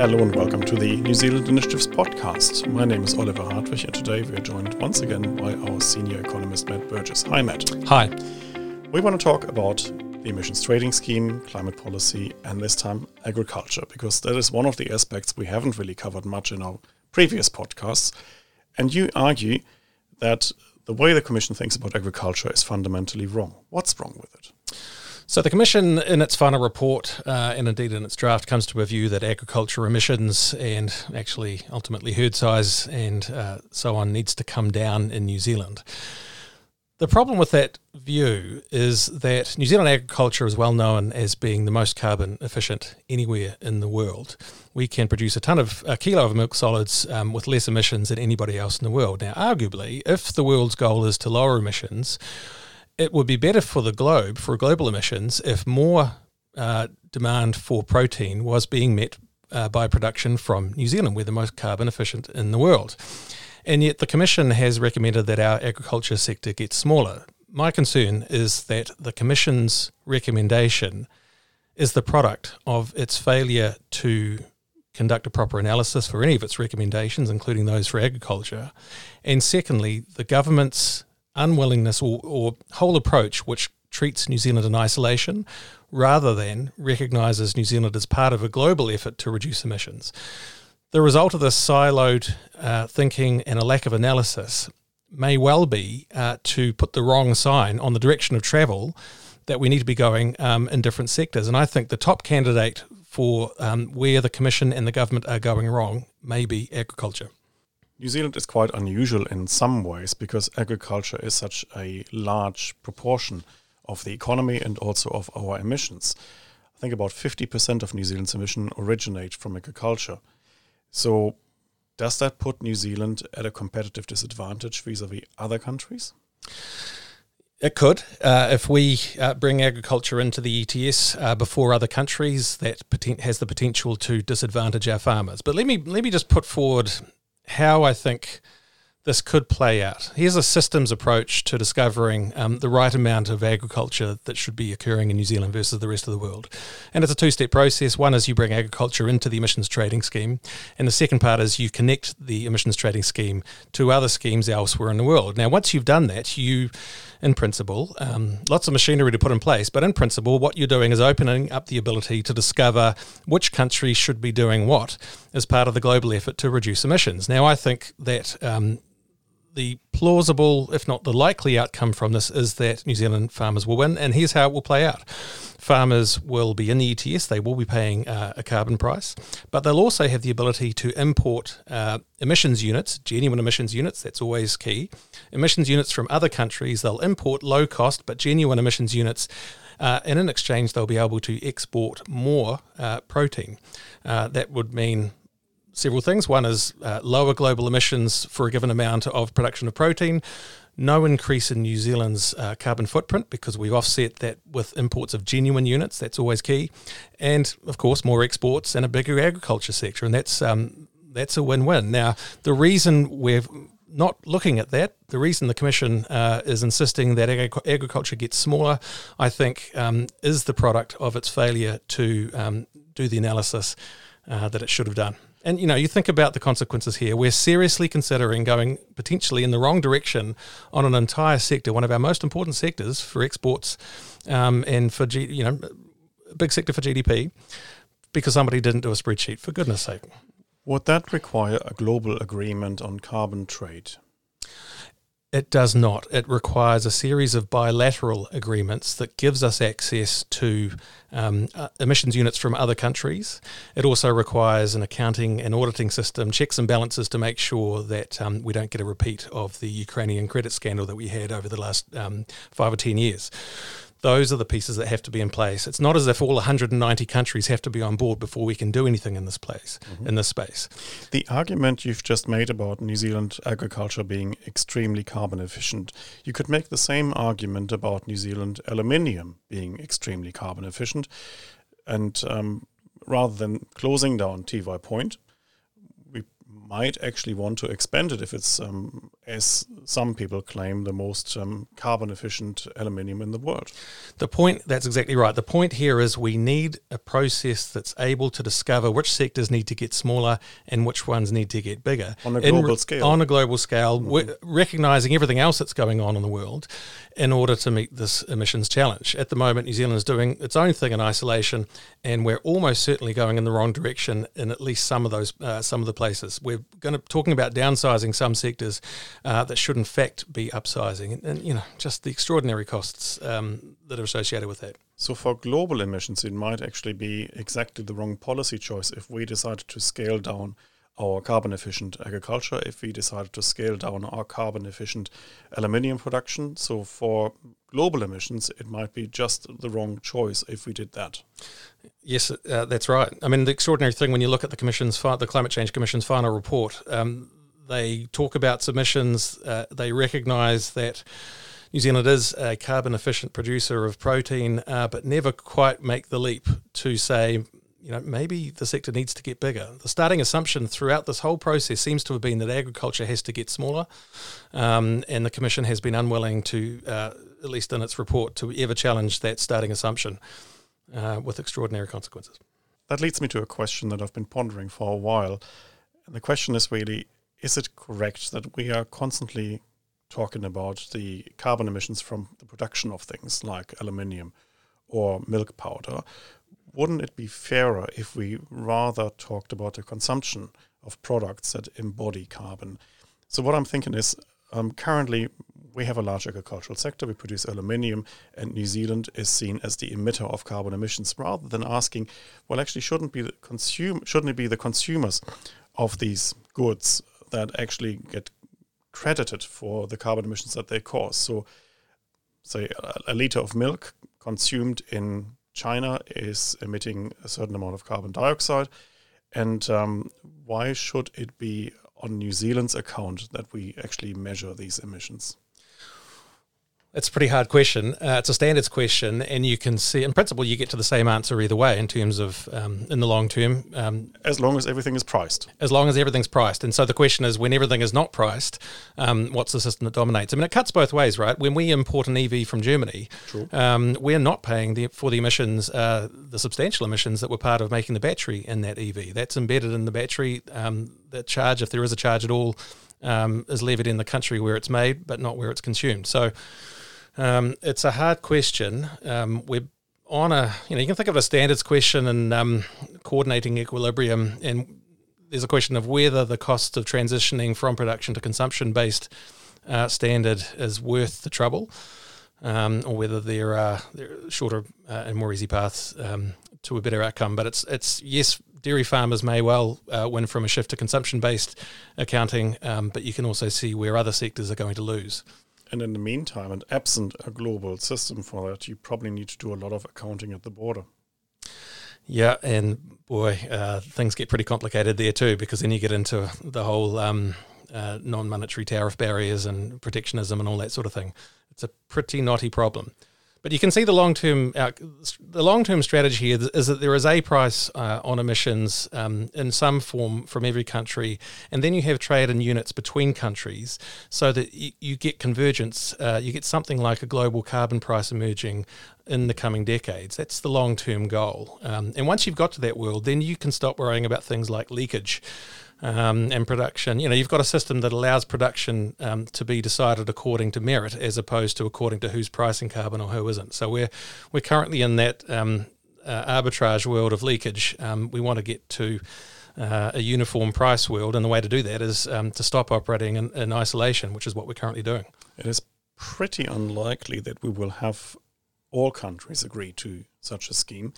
Hello and welcome to the New Zealand Initiative's podcast. My name is Oliver Hartwich, and today we are joined once again by our senior economist Matt Burgess. Hi, Matt. Hi. We want to talk about the emissions trading scheme, climate policy, and this time agriculture, because that is one of the aspects we haven't really covered much in our previous podcasts. And you argue that the way the Commission thinks about agriculture is fundamentally wrong. What's wrong with it? So, the Commission, in its final report uh, and indeed in its draft, comes to a view that agriculture emissions and actually ultimately herd size and uh, so on needs to come down in New Zealand. The problem with that view is that New Zealand agriculture is well known as being the most carbon efficient anywhere in the world. We can produce a ton of a kilo of milk solids um, with less emissions than anybody else in the world. Now, arguably, if the world's goal is to lower emissions, it would be better for the globe, for global emissions, if more uh, demand for protein was being met uh, by production from New Zealand. We're the most carbon efficient in the world. And yet the Commission has recommended that our agriculture sector gets smaller. My concern is that the Commission's recommendation is the product of its failure to conduct a proper analysis for any of its recommendations, including those for agriculture. And secondly, the government's unwillingness or, or whole approach which treats New Zealand in isolation rather than recognises New Zealand as part of a global effort to reduce emissions. The result of this siloed uh, thinking and a lack of analysis may well be uh, to put the wrong sign on the direction of travel that we need to be going um, in different sectors. And I think the top candidate for um, where the Commission and the government are going wrong may be agriculture. New Zealand is quite unusual in some ways because agriculture is such a large proportion of the economy and also of our emissions. I think about 50% of New Zealand's emission originate from agriculture. So, does that put New Zealand at a competitive disadvantage vis a vis other countries? It could. Uh, if we uh, bring agriculture into the ETS uh, before other countries, that has the potential to disadvantage our farmers. But let me let me just put forward how I think this could play out. Here's a systems approach to discovering um, the right amount of agriculture that should be occurring in New Zealand versus the rest of the world. And it's a two step process. One is you bring agriculture into the emissions trading scheme, and the second part is you connect the emissions trading scheme to other schemes elsewhere in the world. Now, once you've done that, you in principle, um, lots of machinery to put in place, but in principle, what you're doing is opening up the ability to discover which countries should be doing what as part of the global effort to reduce emissions. Now, I think that um, the plausible, if not the likely outcome from this is that New Zealand farmers will win, and here's how it will play out. Farmers will be in the ETS, they will be paying uh, a carbon price, but they'll also have the ability to import uh, emissions units, genuine emissions units, that's always key. Emissions units from other countries, they'll import low cost but genuine emissions units. Uh, and in exchange, they'll be able to export more uh, protein. Uh, that would mean several things. One is uh, lower global emissions for a given amount of production of protein, no increase in New Zealand's uh, carbon footprint because we offset that with imports of genuine units. That's always key, and of course more exports and a bigger agriculture sector, and that's um, that's a win-win. Now, the reason we're not looking at that, the reason the Commission uh, is insisting that ag- agriculture gets smaller, I think, um, is the product of its failure to um, do the analysis uh, that it should have done. And you know, you think about the consequences here. We're seriously considering going potentially in the wrong direction on an entire sector, one of our most important sectors for exports um, and for G, you know, big sector for GDP, because somebody didn't do a spreadsheet. For goodness' sake. Would that require a global agreement on carbon trade? It does not. It requires a series of bilateral agreements that gives us access to um, uh, emissions units from other countries. It also requires an accounting and auditing system, checks and balances to make sure that um, we don't get a repeat of the Ukrainian credit scandal that we had over the last um, five or ten years those are the pieces that have to be in place. It's not as if all 190 countries have to be on board before we can do anything in this place, mm-hmm. in this space. The argument you've just made about New Zealand agriculture being extremely carbon efficient, you could make the same argument about New Zealand aluminium being extremely carbon efficient. And um, rather than closing down Tiwai Point, might actually want to expand it if it's um, as some people claim, the most um, carbon efficient aluminium in the world. The point, that's exactly right. The point here is we need a process that's able to discover which sectors need to get smaller and which ones need to get bigger. On a global scale. On a global scale, mm-hmm. recognizing everything else that's going on in the world in order to meet this emissions challenge. At the moment, New Zealand is doing its own thing in isolation, and we're almost certainly going in the wrong direction in at least some of those uh, some of the places. We're going to talking about downsizing some sectors uh, that should in fact be upsizing, and, and you know just the extraordinary costs um, that are associated with that. So for global emissions, it might actually be exactly the wrong policy choice if we decided to scale down our carbon efficient agriculture, if we decided to scale down our carbon efficient aluminium production. So for global emissions, it might be just the wrong choice if we did that. Yes, uh, that's right. I mean, the extraordinary thing when you look at the Commission's the Climate Change Commission's final report, um, they talk about submissions. Uh, they recognise that New Zealand is a carbon efficient producer of protein, uh, but never quite make the leap to say, you know, maybe the sector needs to get bigger. The starting assumption throughout this whole process seems to have been that agriculture has to get smaller, um, and the Commission has been unwilling to, uh, at least in its report, to ever challenge that starting assumption uh, with extraordinary consequences. That leads me to a question that I've been pondering for a while. And the question is really is it correct that we are constantly talking about the carbon emissions from the production of things like aluminium or milk powder? Wouldn't it be fairer if we rather talked about the consumption of products that embody carbon? So, what I'm thinking is um, currently we have a large agricultural sector. We produce aluminium, and New Zealand is seen as the emitter of carbon emissions. Rather than asking, well, actually, shouldn't be the consume shouldn't it be the consumers of these goods that actually get credited for the carbon emissions that they cause? So, say a, a liter of milk consumed in China is emitting a certain amount of carbon dioxide, and um, why should it be on New Zealand's account that we actually measure these emissions? It's a pretty hard question. Uh, it's a standards question, and you can see, in principle, you get to the same answer either way in terms of um, in the long term. Um, as long as everything is priced. As long as everything's priced. And so the question is when everything is not priced, um, what's the system that dominates? I mean, it cuts both ways, right? When we import an EV from Germany, um, we're not paying the, for the emissions, uh, the substantial emissions that were part of making the battery in that EV. That's embedded in the battery. Um, that charge, if there is a charge at all, um, is levied in the country where it's made, but not where it's consumed. So, um, it's a hard question. Um, we're on a, you know, you can think of a standards question and um, coordinating equilibrium, and there's a question of whether the cost of transitioning from production to consumption based uh, standard is worth the trouble, um, or whether there are, there are shorter uh, and more easy paths um, to a better outcome. But it's it's yes, dairy farmers may well uh, win from a shift to consumption based accounting, um, but you can also see where other sectors are going to lose. And in the meantime, and absent a global system for that, you probably need to do a lot of accounting at the border. Yeah, and boy, uh, things get pretty complicated there too, because then you get into the whole um, uh, non monetary tariff barriers and protectionism and all that sort of thing. It's a pretty knotty problem. But you can see the long term uh, the long term strategy here is that there is a price uh, on emissions um, in some form from every country, and then you have trade in units between countries, so that you, you get convergence. Uh, you get something like a global carbon price emerging in the coming decades. That's the long term goal. Um, and once you've got to that world, then you can stop worrying about things like leakage um, and production. You know, you've got a system that allows production um, to be decided according to merit, as opposed to according to who's pricing carbon or who isn't. So we're we're currently in that um, uh, arbitrage world of leakage. Um, we want to get to uh, a uniform price world, and the way to do that is um, to stop operating in, in isolation, which is what we're currently doing. It is pretty unlikely that we will have all countries agree to such a scheme.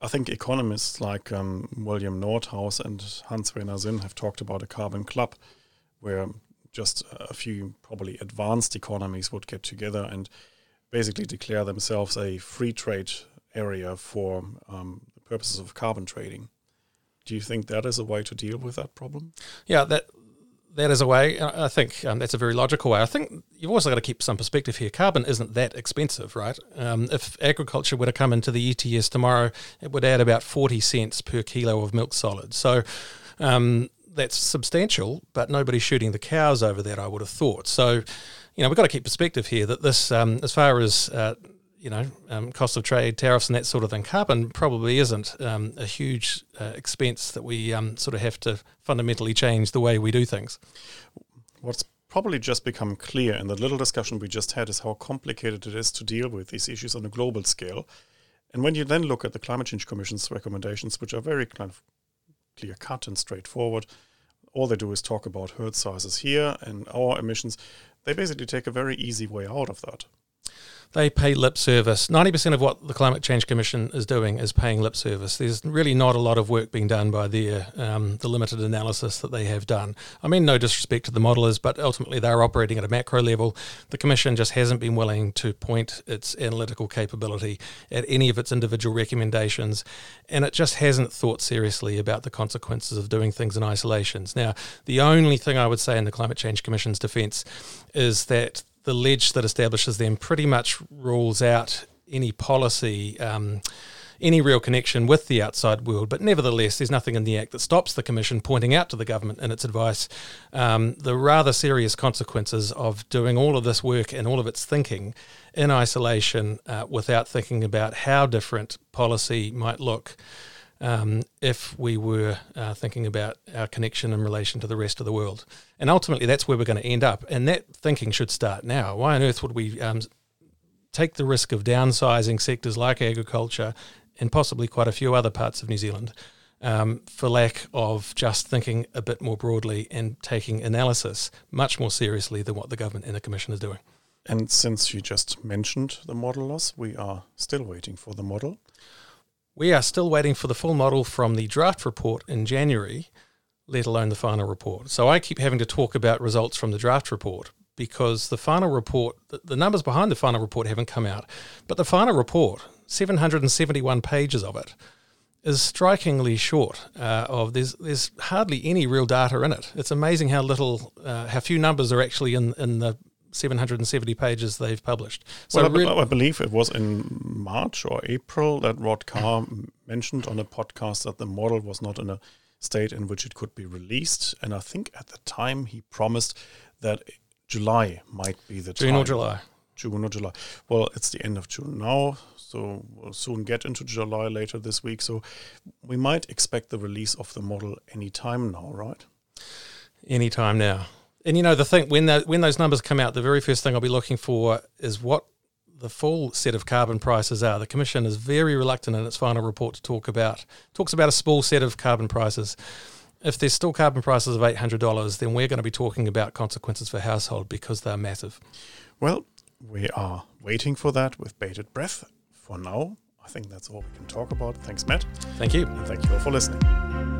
I think economists like um, William Nordhaus and Hans Werner Sinn have talked about a carbon club where just a few probably advanced economies would get together and basically declare themselves a free trade area for um, the purposes of carbon trading. Do you think that is a way to deal with that problem? Yeah, that that is a way. I think um, that's a very logical way. I think you've also got to keep some perspective here. Carbon isn't that expensive, right? Um, if agriculture were to come into the ETS tomorrow, it would add about 40 cents per kilo of milk solids. So um, that's substantial, but nobody's shooting the cows over that. I would have thought. So, you know, we've got to keep perspective here that this, um, as far as uh, you know, um, cost of trade, tariffs, and that sort of thing. Carbon probably isn't um, a huge uh, expense that we um, sort of have to fundamentally change the way we do things. What's probably just become clear in the little discussion we just had is how complicated it is to deal with these issues on a global scale. And when you then look at the Climate Change Commission's recommendations, which are very kind of clear cut and straightforward, all they do is talk about herd sizes here and our emissions. They basically take a very easy way out of that they pay lip service. 90% of what the Climate Change Commission is doing is paying lip service. There's really not a lot of work being done by their, um, the limited analysis that they have done. I mean, no disrespect to the modelers, but ultimately they're operating at a macro level. The Commission just hasn't been willing to point its analytical capability at any of its individual recommendations, and it just hasn't thought seriously about the consequences of doing things in isolations. Now, the only thing I would say in the Climate Change Commission's defence is that the ledge that establishes them pretty much rules out any policy. Um, any real connection with the outside world, but nevertheless, there's nothing in the Act that stops the Commission pointing out to the government in its advice um, the rather serious consequences of doing all of this work and all of its thinking in isolation uh, without thinking about how different policy might look um, if we were uh, thinking about our connection in relation to the rest of the world. And ultimately, that's where we're going to end up. And that thinking should start now. Why on earth would we um, take the risk of downsizing sectors like agriculture and possibly quite a few other parts of New Zealand um, for lack of just thinking a bit more broadly and taking analysis much more seriously than what the government and the Commission is doing? And since you just mentioned the model loss, we are still waiting for the model. We are still waiting for the full model from the draft report in January, let alone the final report. So I keep having to talk about results from the draft report because the final report, the numbers behind the final report haven't come out, but the final report, 771 pages of it, is strikingly short. Uh, of there's there's hardly any real data in it. It's amazing how little, uh, how few numbers are actually in in the 770 pages they've published. So well, I, really I, believe it was in March or April that Rod Carr mentioned on a podcast that the model was not in a state in which it could be released. And I think at the time he promised that July might be the June time. or July. June or July. Well, it's the end of June now, so we'll soon get into July later this week. So we might expect the release of the model any time now, right? Anytime now. And you know the thing when that when those numbers come out, the very first thing I'll be looking for is what the full set of carbon prices are. The Commission is very reluctant in its final report to talk about talks about a small set of carbon prices. If there's still carbon prices of eight hundred dollars, then we're going to be talking about consequences for household because they're massive. Well, we are waiting for that with bated breath. For now, I think that's all we can talk about. Thanks, Matt. Thank you. And thank you all for listening.